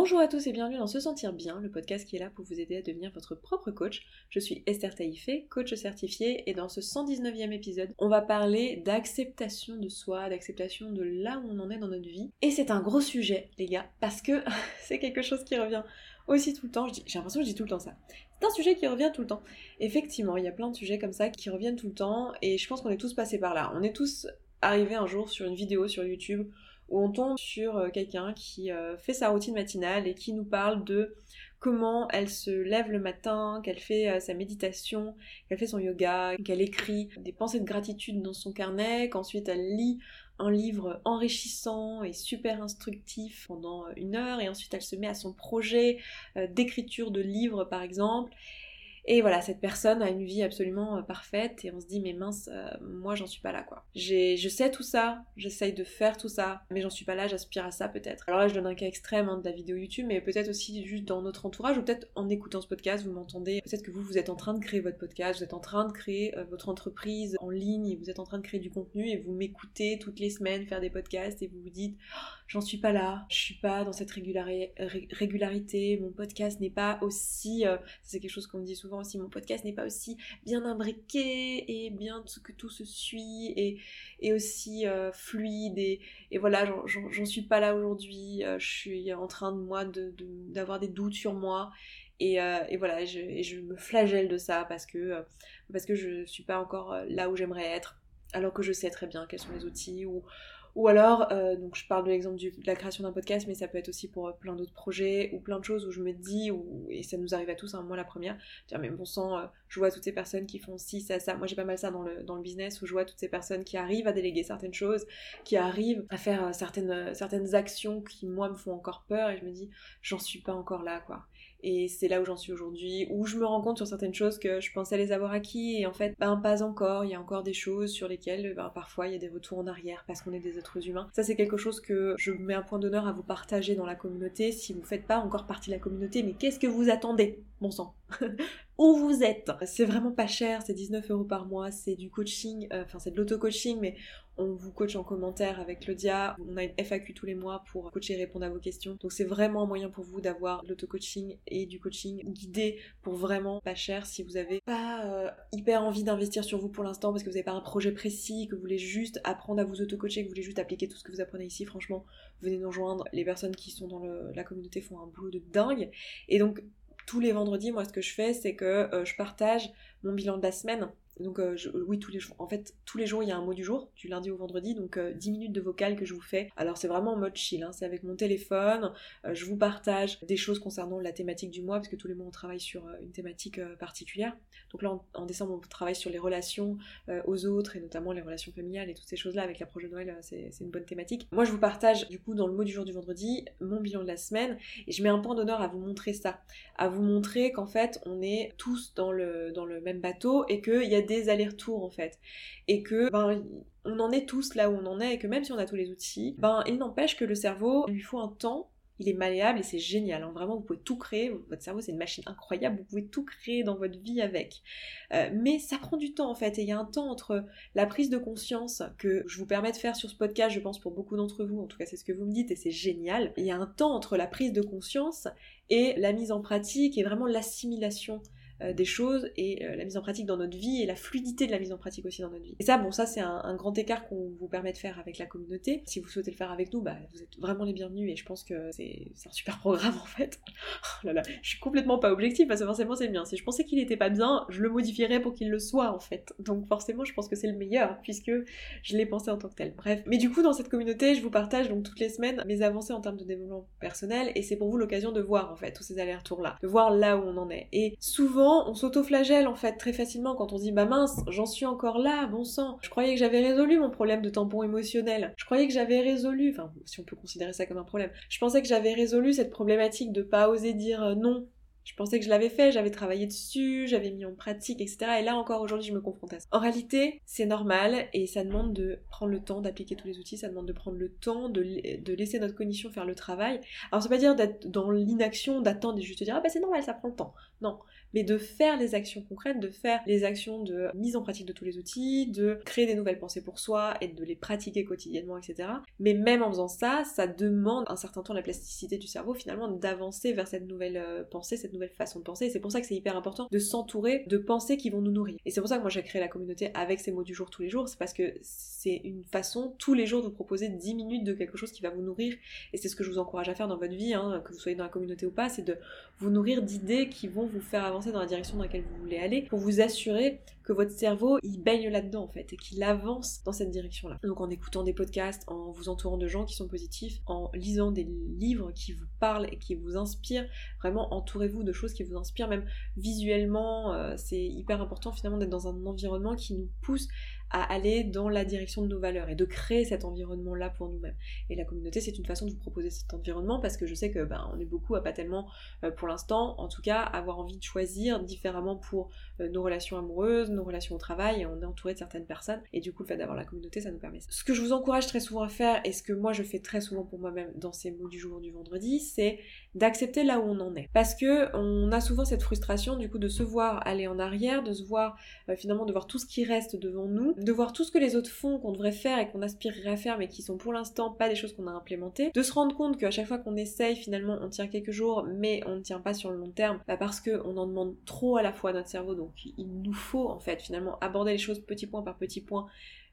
Bonjour à tous et bienvenue dans Se Sentir Bien, le podcast qui est là pour vous aider à devenir votre propre coach. Je suis Esther Taïfé, coach certifiée, et dans ce 119e épisode, on va parler d'acceptation de soi, d'acceptation de là où on en est dans notre vie. Et c'est un gros sujet, les gars, parce que c'est quelque chose qui revient aussi tout le temps. J'ai l'impression que je dis tout le temps ça. C'est un sujet qui revient tout le temps. Effectivement, il y a plein de sujets comme ça qui reviennent tout le temps, et je pense qu'on est tous passés par là. On est tous arrivés un jour sur une vidéo sur YouTube où on tombe sur euh, quelqu'un qui euh, fait sa routine matinale et qui nous parle de comment elle se lève le matin, qu'elle fait euh, sa méditation, qu'elle fait son yoga, qu'elle écrit des pensées de gratitude dans son carnet, qu'ensuite elle lit un livre enrichissant et super instructif pendant une heure et ensuite elle se met à son projet d'écriture de livre par exemple et voilà, cette personne a une vie absolument euh, parfaite et on se dit mais mince, euh, moi j'en suis pas là quoi. Je sais tout ça, j'essaye de faire tout ça, mais j'en suis pas là, j'aspire à ça peut-être. Alors là je donne un cas extrême hein, de la vidéo YouTube, mais peut-être aussi juste dans notre entourage ou peut-être en écoutant ce podcast, vous m'entendez, peut-être que vous vous êtes en train de créer votre podcast, vous êtes en train de créer euh, votre entreprise en ligne, vous êtes en train de créer du contenu et vous m'écoutez toutes les semaines faire des podcasts et vous vous dites j'en suis pas là, je suis pas dans cette régularité, mon podcast n'est pas aussi, c'est quelque chose qu'on me dit souvent si mon podcast n'est pas aussi bien imbriqué et bien que tout se suit et, et aussi euh, fluide et, et voilà j'en suis pas là aujourd'hui euh, je suis en train de moi d'avoir de, des doutes sur moi et, euh, et voilà je, et je me flagelle de ça parce que parce que je suis pas encore là où j'aimerais être alors que je sais très bien quels sont les outils ou ou alors, euh, donc je parle de l'exemple de la création d'un podcast, mais ça peut être aussi pour euh, plein d'autres projets ou plein de choses où je me dis, et ça nous arrive à tous, hein, moi la première, dire mais bon sang, euh, je vois toutes ces personnes qui font ci, ça, ça. Moi j'ai pas mal ça dans le, business où je vois toutes ces personnes qui arrivent à déléguer certaines choses, qui arrivent à faire certaines, certaines actions qui moi me font encore peur et je me dis j'en suis pas encore là quoi. Et c'est là où j'en suis aujourd'hui, où je me rends compte sur certaines choses que je pensais les avoir acquis, et en fait, ben pas encore, il y a encore des choses sur lesquelles ben, parfois il y a des retours en arrière parce qu'on est des êtres humains. Ça c'est quelque chose que je mets un point d'honneur à vous partager dans la communauté. Si vous faites pas encore partie de la communauté, mais qu'est-ce que vous attendez Bon sang? où vous êtes. C'est vraiment pas cher, c'est 19 euros par mois, c'est du coaching, euh, enfin c'est de l'auto-coaching, mais on vous coach en commentaire avec Claudia. On a une FAQ tous les mois pour coacher et répondre à vos questions. Donc c'est vraiment un moyen pour vous d'avoir l'auto-coaching et du coaching guidé pour vraiment pas cher si vous avez pas euh, hyper envie d'investir sur vous pour l'instant parce que vous n'avez pas un projet précis, que vous voulez juste apprendre à vous auto-coacher, que vous voulez juste appliquer tout ce que vous apprenez ici. Franchement, venez nous rejoindre. Les personnes qui sont dans la communauté font un boulot de dingue. Et donc tous les vendredis, moi, ce que je fais, c'est que euh, je partage mon bilan de la semaine donc euh, oui, tous les jours. En fait, tous les jours, il y a un mot du jour, du lundi au vendredi, donc 10 euh, minutes de vocal que je vous fais. Alors c'est vraiment en mode chill, hein. c'est avec mon téléphone, euh, je vous partage des choses concernant la thématique du mois, parce que tous les mois on travaille sur une thématique particulière. Donc là, en, décembre, on travaille sur les relations aux autres, et notamment les relations familiales et toutes ces choses-là. Avec l'approche de Noël, c'est une bonne thématique. Moi, je vous partage, du coup, dans le mot du jour du vendredi, mon bilan de la semaine, et je mets un point d'honneur à vous montrer ça, à vous montrer qu'en fait, on est tous dans le, dans le même bateau, et qu'il y a des allers-retours en fait. Et que ben, on en est tous là où on en est et que même si on a tous les outils, ben il n'empêche que le cerveau, il lui faut un temps il est malléable et c'est génial. Hein. Vraiment, vous pouvez tout créer. Votre cerveau, c'est une machine incroyable. Vous pouvez tout créer dans votre vie avec. Euh, mais ça prend du temps en fait. Et il y a un temps entre la prise de conscience que je vous permets de faire sur ce podcast, je pense pour beaucoup d'entre vous. En tout cas, c'est ce que vous me dites et c'est génial. Il y a un temps entre la prise de conscience et la mise en pratique et vraiment l'assimilation des choses et euh, la mise en pratique dans notre vie et la fluidité de la mise en pratique aussi dans notre vie. Et ça, bon, ça c'est un, grand écart qu'on vous permet de faire avec la communauté. Si vous souhaitez le faire avec nous, bah, vous êtes vraiment les bienvenus et je pense que c'est un super programme en fait. oh là là, je suis complètement pas objective parce que forcément c'est bien. Si je pensais qu'il était pas bien, je le modifierais pour qu'il le soit en fait. Donc forcément, je pense que c'est le meilleur puisque je l'ai pensé en tant que tel. Bref. Mais du coup, dans cette communauté, je vous partage donc toutes les semaines mes avancées en termes de développement personnel et c'est pour vous l'occasion de voir en fait tous ces allers-retours là, de voir là où on en est. Et souvent, on s'auto-flagelle en fait très facilement quand on dit bah mince, j'en suis encore là, bon sang. Je croyais que j'avais résolu mon problème de tampon émotionnel. Je croyais que j'avais résolu, enfin si on peut considérer ça comme un problème. Je pensais que j'avais résolu cette problématique de pas oser dire euh, non je pensais que je l'avais fait, j'avais travaillé dessus, j'avais mis en pratique, etc. Et là encore aujourd'hui, je me confronte à ça. En réalité, c'est normal et ça demande de prendre le temps d'appliquer tous les outils, ça demande de prendre le temps de, laisser notre cognition faire le travail. Alors, ça veut pas dire d'être dans l'inaction, d'attendre et juste dire ah bah c'est normal, ça prend le temps. Non, mais de faire les actions concrètes, de faire les actions de mise en pratique de tous les outils, de créer des nouvelles pensées pour soi et de les pratiquer quotidiennement, etc. Mais même en faisant ça, ça demande un certain temps la plasticité du cerveau finalement d'avancer vers cette nouvelle euh, pensée, cette nouvelle façon de penser. C'est pour ça que c'est hyper important de s'entourer de pensées qui vont nous nourrir. Et c'est pour ça que moi j'ai créé la communauté avec ces mots du jour tous les jours, c'est parce que c'est une façon tous les jours de vous proposer 10 minutes de quelque chose qui va vous nourrir. Et c'est ce que je vous encourage à faire dans votre vie, hein, que vous soyez dans la communauté ou pas, c'est de vous nourrir d'idées qui vont vous faire avancer dans la direction dans laquelle vous voulez aller pour vous assurer que votre cerveau il baigne là-dedans en fait et qu'il avance dans cette direction-là. Donc en écoutant des podcasts, en vous entourant de gens qui sont positifs, en lisant des livres qui vous parlent et qui vous inspirent, vraiment entourez-vous de choses qui vous inspirent, même visuellement, euh, c'est hyper important finalement d'être dans un environnement qui nous pousse à aller dans la direction de nos valeurs et de créer cet environnement-là pour nous-mêmes. Et la communauté, c'est une façon de vous proposer cet environnement parce que je sais que ben, on est beaucoup à pas tellement, euh, pour l'instant, en tout cas, avoir envie de choisir différemment pour euh, nos relations amoureuses, relations au travail, et on est entouré de certaines personnes. Et du coup, le fait d'avoir la communauté, ça nous permet. Ce que je vous encourage très souvent à faire, et ce que moi je fais très souvent pour moi-même dans ces mots du jour du vendredi, c'est d'accepter là où on en est. Parce que on a souvent cette frustration du coup de se voir aller en arrière, de se voir euh, finalement de voir tout ce qui reste devant nous, de voir tout ce que les autres font, qu'on devrait faire et qu'on aspirerait à faire mais qui sont pour l'instant pas des choses qu'on a implémentées, de se rendre compte qu'à chaque fois qu'on essaye finalement on tient quelques jours mais on ne tient pas sur le long terme bah parce qu'on en demande trop à la fois à notre cerveau donc il nous faut en fait finalement aborder les choses petit point par petit point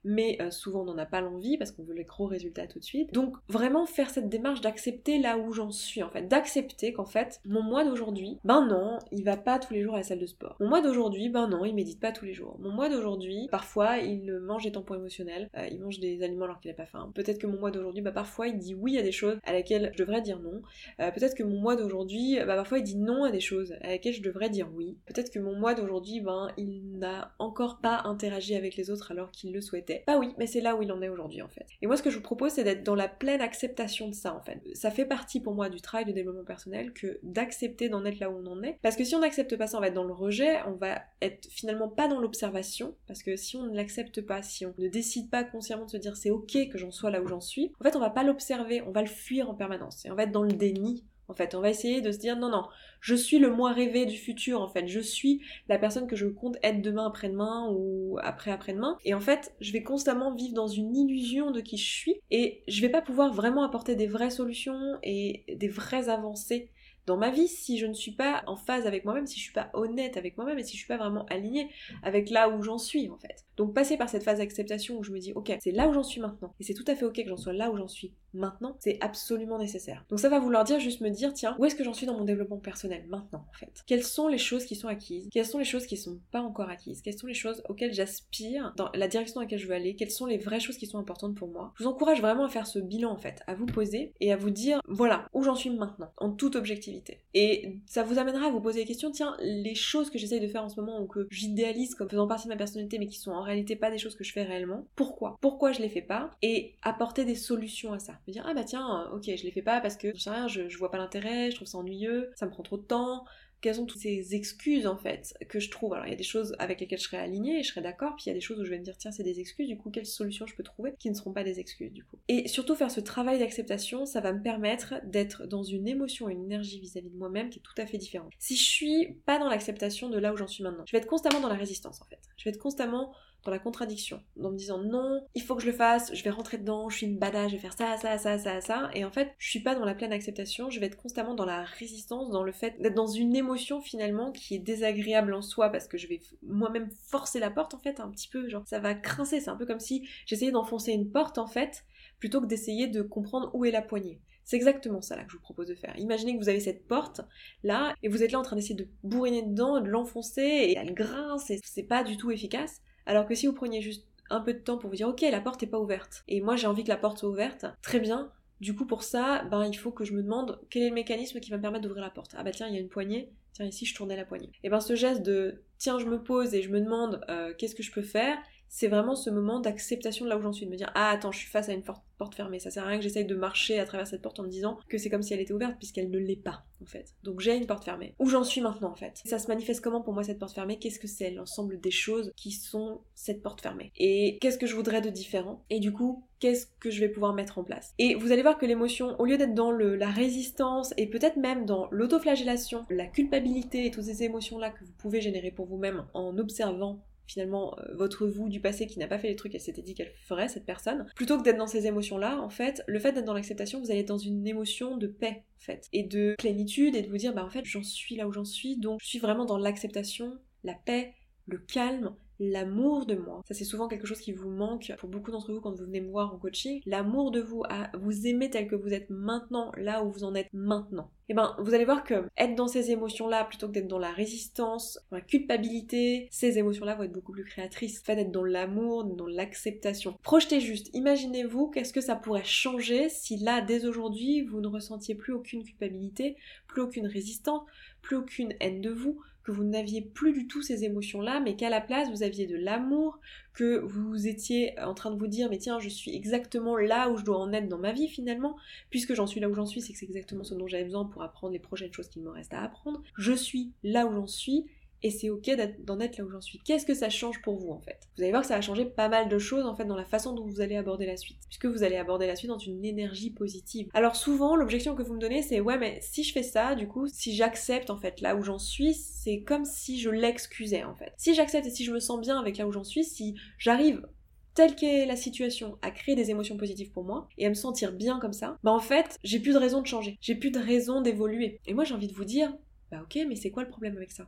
mais euh, souvent on n'en a pas l'envie parce qu'on veut les gros résultats tout de suite. Donc vraiment faire cette démarche d'accepter là où j'en suis en fait, d'accepter qu'en fait mon mois d'aujourd'hui, ben non, il va pas tous les jours à la salle de sport. Mon mois d'aujourd'hui, ben non, il médite pas tous les jours. Mon mois d'aujourd'hui, parfois il mange des tampons émotionnels, euh, il mange des aliments alors qu'il n'a pas faim. Peut-être que mon mois d'aujourd'hui, bah parfois il dit oui à des choses à laquelle je devrais dire non. Euh, peut-être que mon mois d'aujourd'hui, bah parfois il dit non à des choses à laquelle je devrais dire oui. Peut-être que mon mois d'aujourd'hui, ben il n'a encore pas interagi avec les autres alors qu'il le souhaitait. Pas oui, mais c'est là où il en est aujourd'hui en fait. Et moi ce que je vous propose c'est d'être dans la pleine acceptation de ça en fait. Ça fait partie pour moi du travail de développement personnel que d'accepter d'en être là où on en est. Parce que si on n'accepte pas ça, on va être dans le rejet, on va être finalement pas dans l'observation. Parce que si on ne l'accepte pas, si on ne décide pas consciemment de se dire c'est ok que j'en sois là où j'en suis, en fait on va pas l'observer, on va le fuir en permanence. Et on va être dans le déni en fait, on va essayer de se dire non, non, je suis le moi rêvé du futur, en fait, je suis la personne que je compte être demain après-demain ou après-après-demain. Et en fait, je vais constamment vivre dans une illusion de qui je suis et je vais pas pouvoir vraiment apporter des vraies solutions et des vraies avancées dans ma vie si je ne suis pas en phase avec moi-même, si je suis pas honnête avec moi-même et si je suis pas vraiment alignée avec là où j'en suis en fait. Donc passer par cette phase d'acceptation où je me dis ok, c'est là où j'en suis maintenant. Et c'est tout à fait ok que j'en sois là où j'en suis maintenant, c'est absolument nécessaire. Donc ça va vouloir dire juste me dire tiens, où est-ce que j'en suis dans mon développement personnel maintenant en fait? Quelles sont les choses qui sont acquises? Quelles sont les choses qui sont pas encore acquises? Quelles sont les choses auxquelles j'aspire dans la direction dans laquelle je veux aller? Quelles sont les vraies choses qui sont importantes pour moi? Je vous encourage vraiment à faire ce bilan en fait, à vous poser et à vous dire voilà où j'en suis maintenant en toute objectivité. Et ça vous amènera à vous poser la question, tiens, les choses que j'essaye de faire en ce moment ou que j'idéalise comme faisant partie de ma personnalité mais qui sont en réalité pas des choses que je fais réellement, pourquoi? Pourquoi je les fais pas? Et apporter des solutions à ça. Me dire, ah bah tiens, ok, je les fais pas parce que je sais rien, je, je vois pas l'intérêt, je trouve ça ennuyeux, ça me prend trop de temps, quelles sont toutes ces excuses en fait que je trouve? Alors il y a des choses avec lesquelles je serais alignée et je serais d'accord, puis il y a des choses où je vais me dire tiens c'est des excuses, du coup quelles solutions je peux trouver qui ne seront pas des excuses du coup? Et surtout faire ce travail d'acceptation, ça va me permettre d'être dans une émotion, une énergie vis-à-vis de moi-même qui est tout à fait différente. Si je suis pas dans l'acceptation de là où j'en suis maintenant, je vais être constamment dans la résistance en fait. Je vais être constamment dans la contradiction, en me disant non, il faut que je le fasse, je vais rentrer dedans, je suis une badass, je vais faire ça, ça, ça, ça, ça, et en fait, je suis pas dans la pleine acceptation, je vais être constamment dans la résistance, dans le fait d'être dans une émotion finalement qui est désagréable en soi parce que je vais moi-même forcer la porte en fait, un petit peu, genre ça va crincer, c'est un peu comme si j'essayais d'enfoncer une porte en fait, plutôt que d'essayer de comprendre où est la poignée. C'est exactement ça là que je vous propose de faire. Imaginez que vous avez cette porte là et vous êtes là en train d'essayer de bourriner dedans, de l'enfoncer et elle grince et c'est pas du tout efficace. Alors que si vous preniez juste un peu de temps pour vous dire ok la porte est pas ouverte et moi j'ai envie que la porte soit ouverte, très bien. Du coup pour ça, ben il faut que je me demande quel est le mécanisme qui va me permettre d'ouvrir la porte. Ah bah tiens il y a une poignée, tiens ici je tournais la poignée. Et ben ce geste de tiens je me pose et je me demande euh, qu'est-ce que je peux faire, c'est vraiment ce moment d'acceptation de là où j'en suis, de me dire ah attends, je suis face à une porte fermée, ça sert à rien que j'essaye de marcher à travers cette porte en me disant que c'est comme si elle était ouverte puisqu'elle ne l'est pas en fait. Donc j'ai une porte fermée. Où j'en suis maintenant en fait? Ça se manifeste comment pour moi cette porte fermée? Qu'est-ce que c'est l'ensemble des choses qui sont cette porte fermée? Et qu'est-ce que je voudrais de différent? Et du coup, qu'est-ce que je vais pouvoir mettre en place? Et vous allez voir que l'émotion, au lieu d'être dans la résistance et peut-être même dans l'autoflagellation, la culpabilité et toutes ces émotions-là que vous pouvez générer pour vous-même en observant finalement euh, votre vous du passé qui n'a pas fait les trucs qu'elle s'était dit qu'elle ferait cette personne plutôt que d'être dans ces émotions là en fait le fait d'être dans l'acceptation vous allez être dans une émotion de paix en fait et de plénitude et de vous dire bah en fait j'en suis là où j'en suis donc je suis vraiment dans l'acceptation la paix le calme l'amour de moi. Ça c'est souvent quelque chose qui vous manque pour beaucoup d'entre vous quand vous venez me voir en coaching. L'amour de vous, à vous aimer tel que vous êtes maintenant, là où vous en êtes maintenant. Et eh ben, vous allez voir que être dans ces émotions-là plutôt que d'être dans la résistance, dans la culpabilité, ces émotions-là vont être beaucoup plus créatrices. Fait d'être dans l'amour, dans l'acceptation. Projetez juste, imaginez-vous qu'est-ce que ça pourrait changer si là, dès aujourd'hui, vous ne ressentiez plus aucune culpabilité, plus aucune résistance, plus aucune haine de vous, que vous n'aviez plus du tout ces émotions-là, mais qu'à la place vous aviez de l'amour, que vous étiez en train de vous dire mais tiens je suis exactement là où je dois en être dans ma vie finalement, puisque j'en suis là où j'en suis, c'est que c'est exactement ce dont j'avais besoin pour apprendre les prochaines choses qu'il me reste à apprendre. Je suis là où j'en suis, et c'est ok d'en être là où j'en suis. Qu'est-ce que ça change pour vous en fait? Vous allez voir que ça va changer pas mal de choses en fait dans la façon dont vous allez aborder la suite, puisque vous allez aborder la suite dans une énergie positive. Alors souvent l'objection que vous me donnez c'est ouais mais si je fais ça du coup si j'accepte en fait là où j'en suis c'est comme si je l'excusais en fait. Si j'accepte et si je me sens bien avec là où j'en suis, si j'arrive telle qu'est la situation à créer des émotions positives pour moi et à me sentir bien comme ça, bah en fait, j'ai plus de raison de changer, j'ai plus de raison d'évoluer. Et moi j'ai envie de vous dire, bah ok, mais c'est quoi le problème avec ça?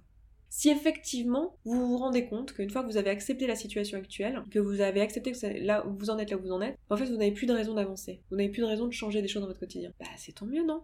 Si effectivement vous vous rendez compte qu'une fois que vous avez accepté la situation actuelle, que vous avez accepté que là où vous en êtes là où vous en êtes, en fait vous n'avez plus de raison d'avancer, vous n'avez plus de raison de changer des choses dans votre quotidien. Bah c'est tant mieux non?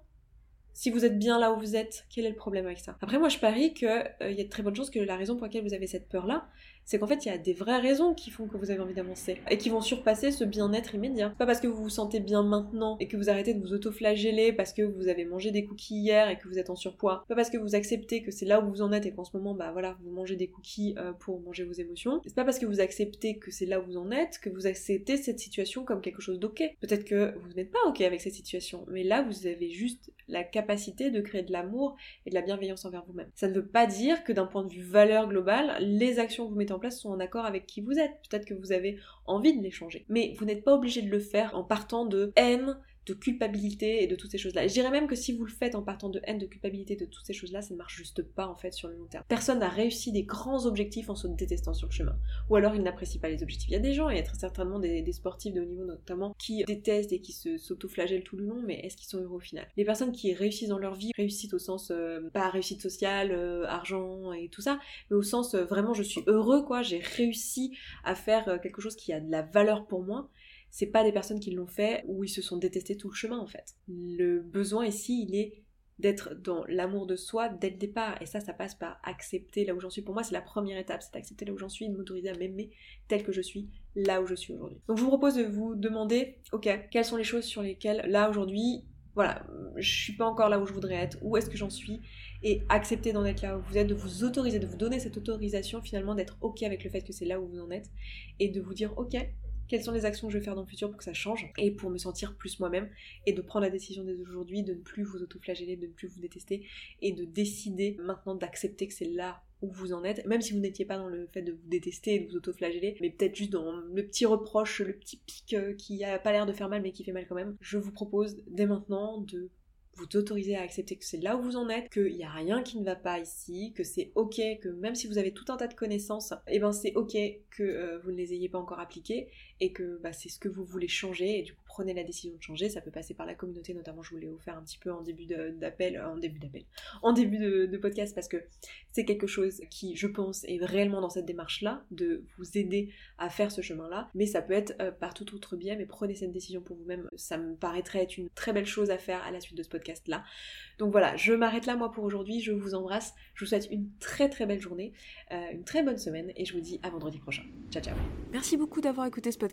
Si vous êtes bien là où vous êtes, quel est le problème avec ça? Après moi je parie qu'il euh, y a de très bonnes chances que la raison pour laquelle vous avez cette peur là, c'est qu'en fait, il y a des vraies raisons qui font que vous avez envie d'avancer et qui vont surpasser ce bien-être immédiat. Pas parce que vous vous sentez bien maintenant et que vous arrêtez de vous auto-flageller parce que vous avez mangé des cookies hier et que vous êtes en surpoids. Pas parce que vous acceptez que c'est là où vous en êtes et qu'en ce moment, bah voilà, vous mangez des cookies euh, pour manger vos émotions. C'est pas parce que vous acceptez que c'est là où vous en êtes que vous acceptez cette situation comme quelque chose d'ok. Peut-être que vous n'êtes pas ok avec cette situation, mais là, vous avez juste la capacité de créer de l'amour et de la bienveillance envers vous-même. Ça ne veut pas dire que d'un point de vue valeur globale, les actions que vous mettez place sont en accord avec qui vous êtes. Peut-être que vous avez envie de les changer. Mais vous n'êtes pas obligé de le faire en partant de haine, de culpabilité et de toutes ces choses-là. je dirais même que si vous le faites en partant de haine, de culpabilité, de toutes ces choses-là, ça ne marche juste pas en fait sur le long terme. Personne n'a réussi des grands objectifs en se détestant sur le chemin. Ou alors il n'apprécie pas les objectifs. Il y a des gens, il y a très certainement des, sportifs de haut niveau notamment, qui détestent et qui se s'auto-flagellent tout le long, mais est-ce qu'ils sont heureux au final? Les personnes qui réussissent dans leur vie, réussissent au sens, euh, pas réussite sociale, euh, argent et tout ça, mais au sens euh, vraiment je suis heureux quoi, j'ai réussi à faire quelque chose qui a de la valeur pour moi, c'est pas des personnes qui l'ont fait ou ils se sont détestés tout le chemin en fait. Le besoin ici, il est d'être dans l'amour de soi dès le départ. Et ça, ça passe par accepter là où j'en suis. Pour moi, c'est la première étape, c'est d'accepter là où j'en suis, de m'autoriser à m'aimer tel que je suis, là où je suis aujourd'hui. Donc je vous propose de vous demander, ok, quelles sont les choses sur lesquelles, là aujourd'hui, voilà, je suis pas encore là où je voudrais être, où est-ce que j'en suis, et accepter d'en être là où vous êtes, de vous autoriser, de vous donner cette autorisation finalement d'être ok avec le fait que c'est là où vous en êtes, et de vous dire, ok, quelles sont les actions que je vais faire dans le futur pour que ça change et pour me sentir plus moi-même et de prendre la décision dès aujourd'hui de ne plus vous autoflageller, de ne plus vous détester et de décider maintenant d'accepter que c'est là où vous en êtes, même si vous n'étiez pas dans le fait de vous détester et de vous autoflageller, mais peut-être juste dans le petit reproche, le petit pic euh, qui a pas l'air de faire mal mais qui fait mal quand même, je vous propose dès maintenant de vous autoriser à accepter que c'est là où vous en êtes, qu'il n'y a rien qui ne va pas ici, que c'est ok, que même si vous avez tout un tas de connaissances, et eh ben c'est ok que euh, vous ne les ayez pas encore appliquées et que bah, c'est ce que vous voulez changer et du coup prenez la décision de changer. Ça peut passer par la communauté, notamment je vous faire un petit peu en début d'appel, en début d'appel, en début de, podcast parce que c'est quelque chose qui, je pense, est réellement dans cette démarche-là, de vous aider à faire ce chemin-là. Mais ça peut être euh, par tout autre biais, mais prenez cette décision pour vous-même. Ça me paraîtrait être une très belle chose à faire à la suite de ce podcast-là. Donc voilà, je m'arrête là moi pour aujourd'hui. Je vous embrasse. Je vous souhaite une très très belle journée, euh, une très bonne semaine et je vous dis à vendredi prochain. Ciao ciao. Merci beaucoup d'avoir écouté ce podcast